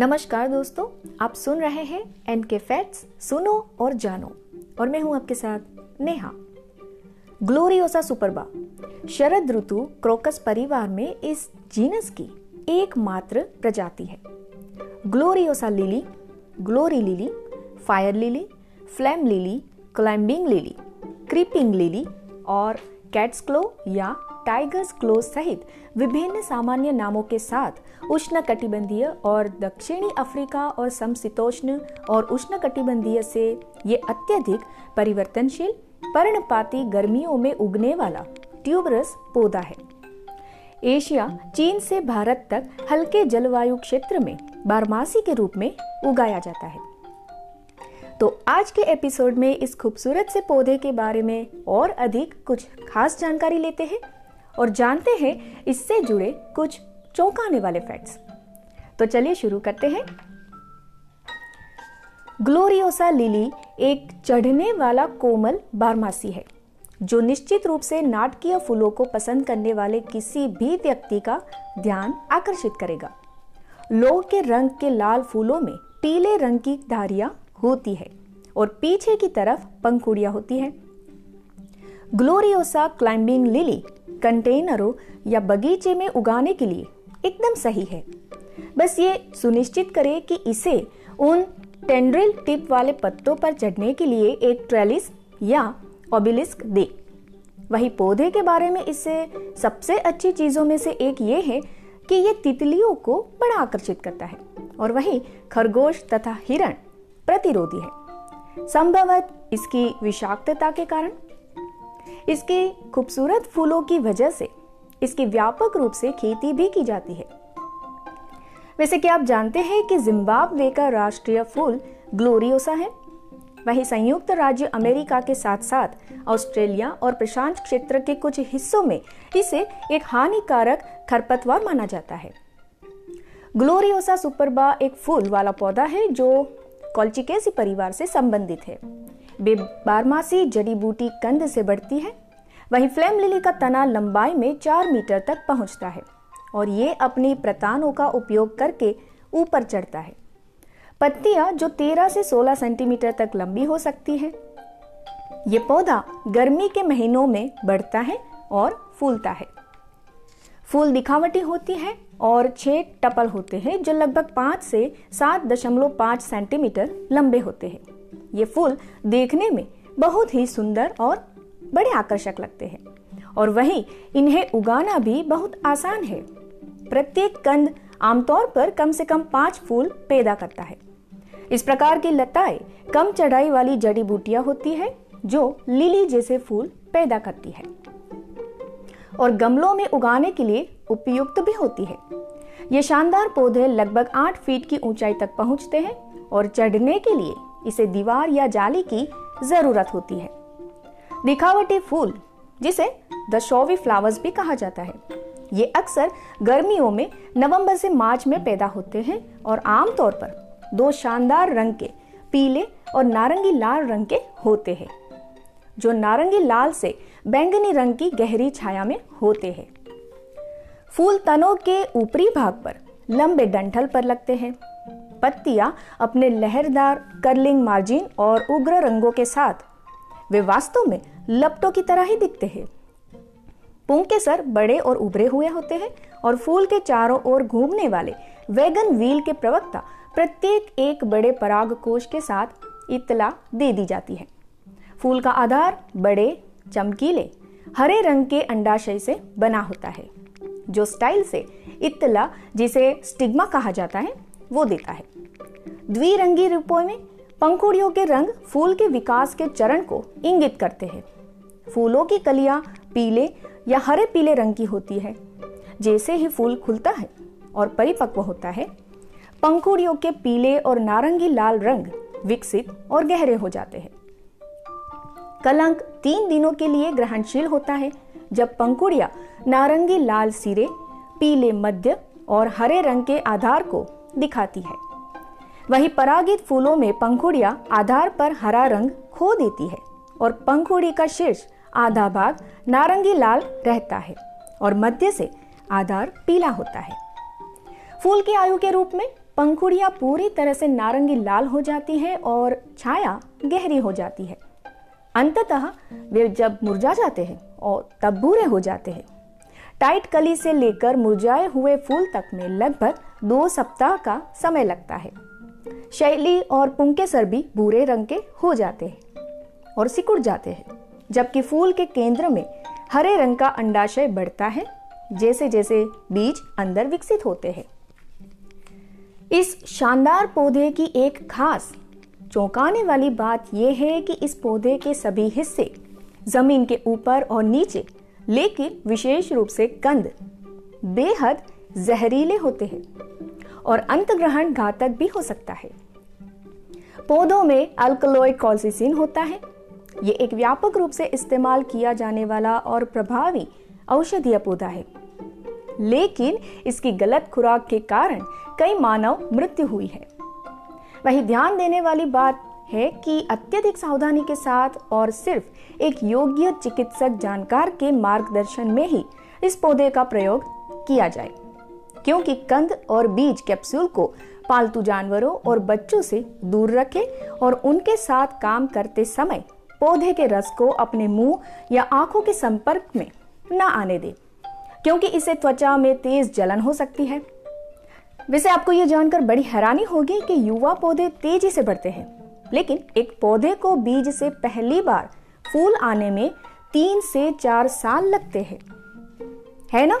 नमस्कार दोस्तों, आप सुन रहे हैं एन के फैक्ट्स सुनो और जानो। और मैं हूँ आपके साथ नेहा। ग्लोरियोसा सुपरबा, शरद ऋतु क्रोकस परिवार में इस जीनस की एकमात्र प्रजाति है। Gloriosa lily, glory lily, fire lily, flame lily, climbing lily, creeping lily और कैट्स क्लो या टाइगर्स क्लो सहित विभिन्न सामान्य नामों के साथ उष्ण कटिबंधीय और दक्षिणी अफ्रीका और समशीतोष्ण और उष्ण कटिबंधीय से ये अत्यधिक परिवर्तनशील, पर्णपाती गर्मियों में उगने वाला ट्यूबरस पौधा है। एशिया, चीन से भारत तक हल्के जलवायु क्षेत्र में बारमासी के रूप में उगाया जाता है। तो आज के एपिसोड में इस खूबसूरत से पौधे के बारे में और अधिक कुछ खास जानकारी लेते हैं। और जानते हैं इससे जुड़े कुछ चौंकाने वाले फैक्ट्स तो चलिए शुरू करते हैं। ग्लोरियोसा लिली एक चढ़ने वाला कोमल बारमासी है, जो निश्चित रूप से नाटकीय फूलों को पसंद करने वाले किसी भी व्यक्ति का ध्यान आकर्षित करेगा। लोह के रंग के लाल फूलों में पीले रंग की धारियाँ होती है और पीछे की तरफ़ पंखुड़ियाँ होती है। ग्लोरियोसा क्लाइंबिंग लिली कंटेनरों या बगीचे में उगाने के लिए एकदम सही है। बस ये सुनिश्चित करें कि इसे उन टेंड्रिल टिप वाले पत्तों पर चढ़ने के लिए एक ट्रेलिस या ओबिलिस्क दे। वही पौधे के बारे में इससे सबसे अच्छी चीज़ों में से एक ये है कि ये तितलियों को बड़ा आकर्षित करता है और वही खरगोश तथा हिरण प्रतिरोधी है। संभवत इसकी विषाक्तता के कारण इसके खूबसूरत फूलों की वजह से, इसकी व्यापक रूप से खेती भी की जाती है। वैसे क्या आप जानते हैं कि जिम्बाब्वे का राष्ट्रीय फूल ग्लोरियोसा है? वही संयुक्त राज्य अमेरिका के साथ साथ ऑस्ट्रेलिया और प्रशांत क्षेत्र के कुछ हिस्सों में इसे एक हानिकारक खरपतवार माना जाता है। ग्लोरियोसा सुपरबा एक फूल वाला पौधा है जो कॉल्चिकेसी परिवार से संबंधित है। वे बारमासी जड़ी बूटी कंद से बढ़ती है। वहीं फ्लेम लिली का तना लंबाई में चार मीटर तक पहुँचता है और ये अपनी प्रतानों का उपयोग करके ऊपर चढ़ता है। पत्तियाँ जो 13 से 16 सेंटीमीटर तक लंबी हो सकती है। ये पौधा गर्मी के महीनों में बढ़ता है और फूलता है। फूल दिखावटी होती है और छह टपल होते हैं जो लगभग पाँच से सात दशमलव पाँच सेंटीमीटर लंबे होते हैं। ये फूल देखने में बहुत ही सुंदर और बड़े आकर्षक लगते हैं। और वहीं इन्हें उगाना भी बहुत आसान है। प्रत्येक कंद आमतौर पर कम से कम पाँच फूल पैदा करता है। इस प्रकार की लताएँ कम चढ़ाई वाली जड़ी बूटियाँ होती है, जो लिली जैसे फूल पैदा करती है। और गमलों में उगाने के लिए उपयुक्त भी होती है। ये शानदार पौधे लगभग आठ फीट की ऊंचाई तक पहुँचते हैं और चढ़ने के लिए इसे दीवार या जाली की ज़रूरत होती है। दिखावटी फूल, जिसे द शोवी फ्लावर्स भी कहा जाता है, ये अक्सर गर्मियों में नवंबर से मार्च में पैदा होते हैं और आमतौर पर दो शानदार रंग के, पीले और नारंगी लाल रंग के होते हैं, जो नारंगी लाल से बैंगनी रंग की गहरी छाया में होते हैं। फूल तनों के ऊपरी भाग पर लंबे डंठल पर लगते हैं पत्तियाँ अपने लहरदार कर्लिंग मार्जिन और उग्र रंगों के साथ। वे वास्तव में लपटों की तरह ही दिखते हैं। पुंग के सर बड़े और उभरे हुए होते हैं और फूल के चारों ओर घूमने वाले वैगन व्हील के प्रवक्ता प्रत्येक एक बड़े पराग कोश के साथ इतला दे दी जाती है। फूल का आधार बड़े, चमकीले, हरे रंग के अंडाशय से बना होता है, जो स्टाइल से इतला जिसे स्टिग्मा कहा जाता है वो देता है। द्विरंगी रूपों में पंखुड़ियों के रंग फूल के विकास के चरण को इंगित करते हैं। फूलों की कलियाँ पीले या हरे पीले रंग की होती है। जैसे ही फूल खुलता है और परिपक्व होता है, पंखुड़ियों के पीले और नारंगी लाल रंग विकसित और गहरे हो जाते हैं। कलंक तीन दिनों के लिए ग्रहणशील होता है, जब पंखुड़िया नारंगी लाल सिरे, पीले मध्य और हरे रंग के आधार को दिखाती है। वही परागित फूलों में पंखुड़िया आधार पर हरा रंग खो देती है और पंखुड़ी का शीर्ष आधा भाग नारंगी लाल रहता है और मध्य से आधार पीला होता है। फूल की आयु के रूप में पंखुड़ियाँ पूरी तरह से नारंगी लाल हो जाती है और छाया गहरी हो जाती है। अंततः वे जब मुरझा जाते हैं और तब भूरे हो जाते हैं। टाइट कली से लेकर मुरझाए हुए फूल तक में लगभग दो सप्ताह का समय लगता है। शैली और पुंकेसर भी भूरे रंग के हो जाते हैं और सिकुड़ जाते हैं, जबकि फूल के केंद्र में हरे रंग का अंडाशय बढ़ता है जैसे जैसे बीज अंदर विकसित होते हैं। इस शानदार पौधे की एक खास, चौंकाने वाली बात यह है कि इस पौधे के सभी हिस्से ज़मीन के ऊपर और नीचे, लेकिन विशेष रूप से कंद, बेहद जहरीले होते हैं और अंतग्रहण घातक भी हो सकता है। पौधों में अल्कलोइड कॉल्सिसिन होता है। ये एक व्यापक रूप से इस्तेमाल किया जाने वाला और प्रभावी औषधीय पौधा है। लेकिन इसकी गलत खुराक के कारण कई मानव मृत्यु हुई है। वही ध्यान देने वाली बात है कि अत्यधिक सावधानी के साथ और सिर्फ़ एक योग्य चिकित्सक जानकार के मार्गदर्शन में ही इस पौधे का प्रयोग किया जाए। क्योंकि कंद और बीज कैप्सूल को पालतू जानवरों और बच्चों से दूर रखें और उनके साथ काम करते समय पौधे के रस को अपने मुँह या आँखों के संपर्क में न आने दें, क्योंकि इसे त्वचा में तेज जलन हो सकती है। वैसे आपको यह जानकर बड़ी हैरानी होगी कि युवा पौधे तेज़ी से बढ़ते हैं, लेकिन एक पौधे को बीज से पहली बार फूल आने में तीन से चार साल लगते हैं। है ना?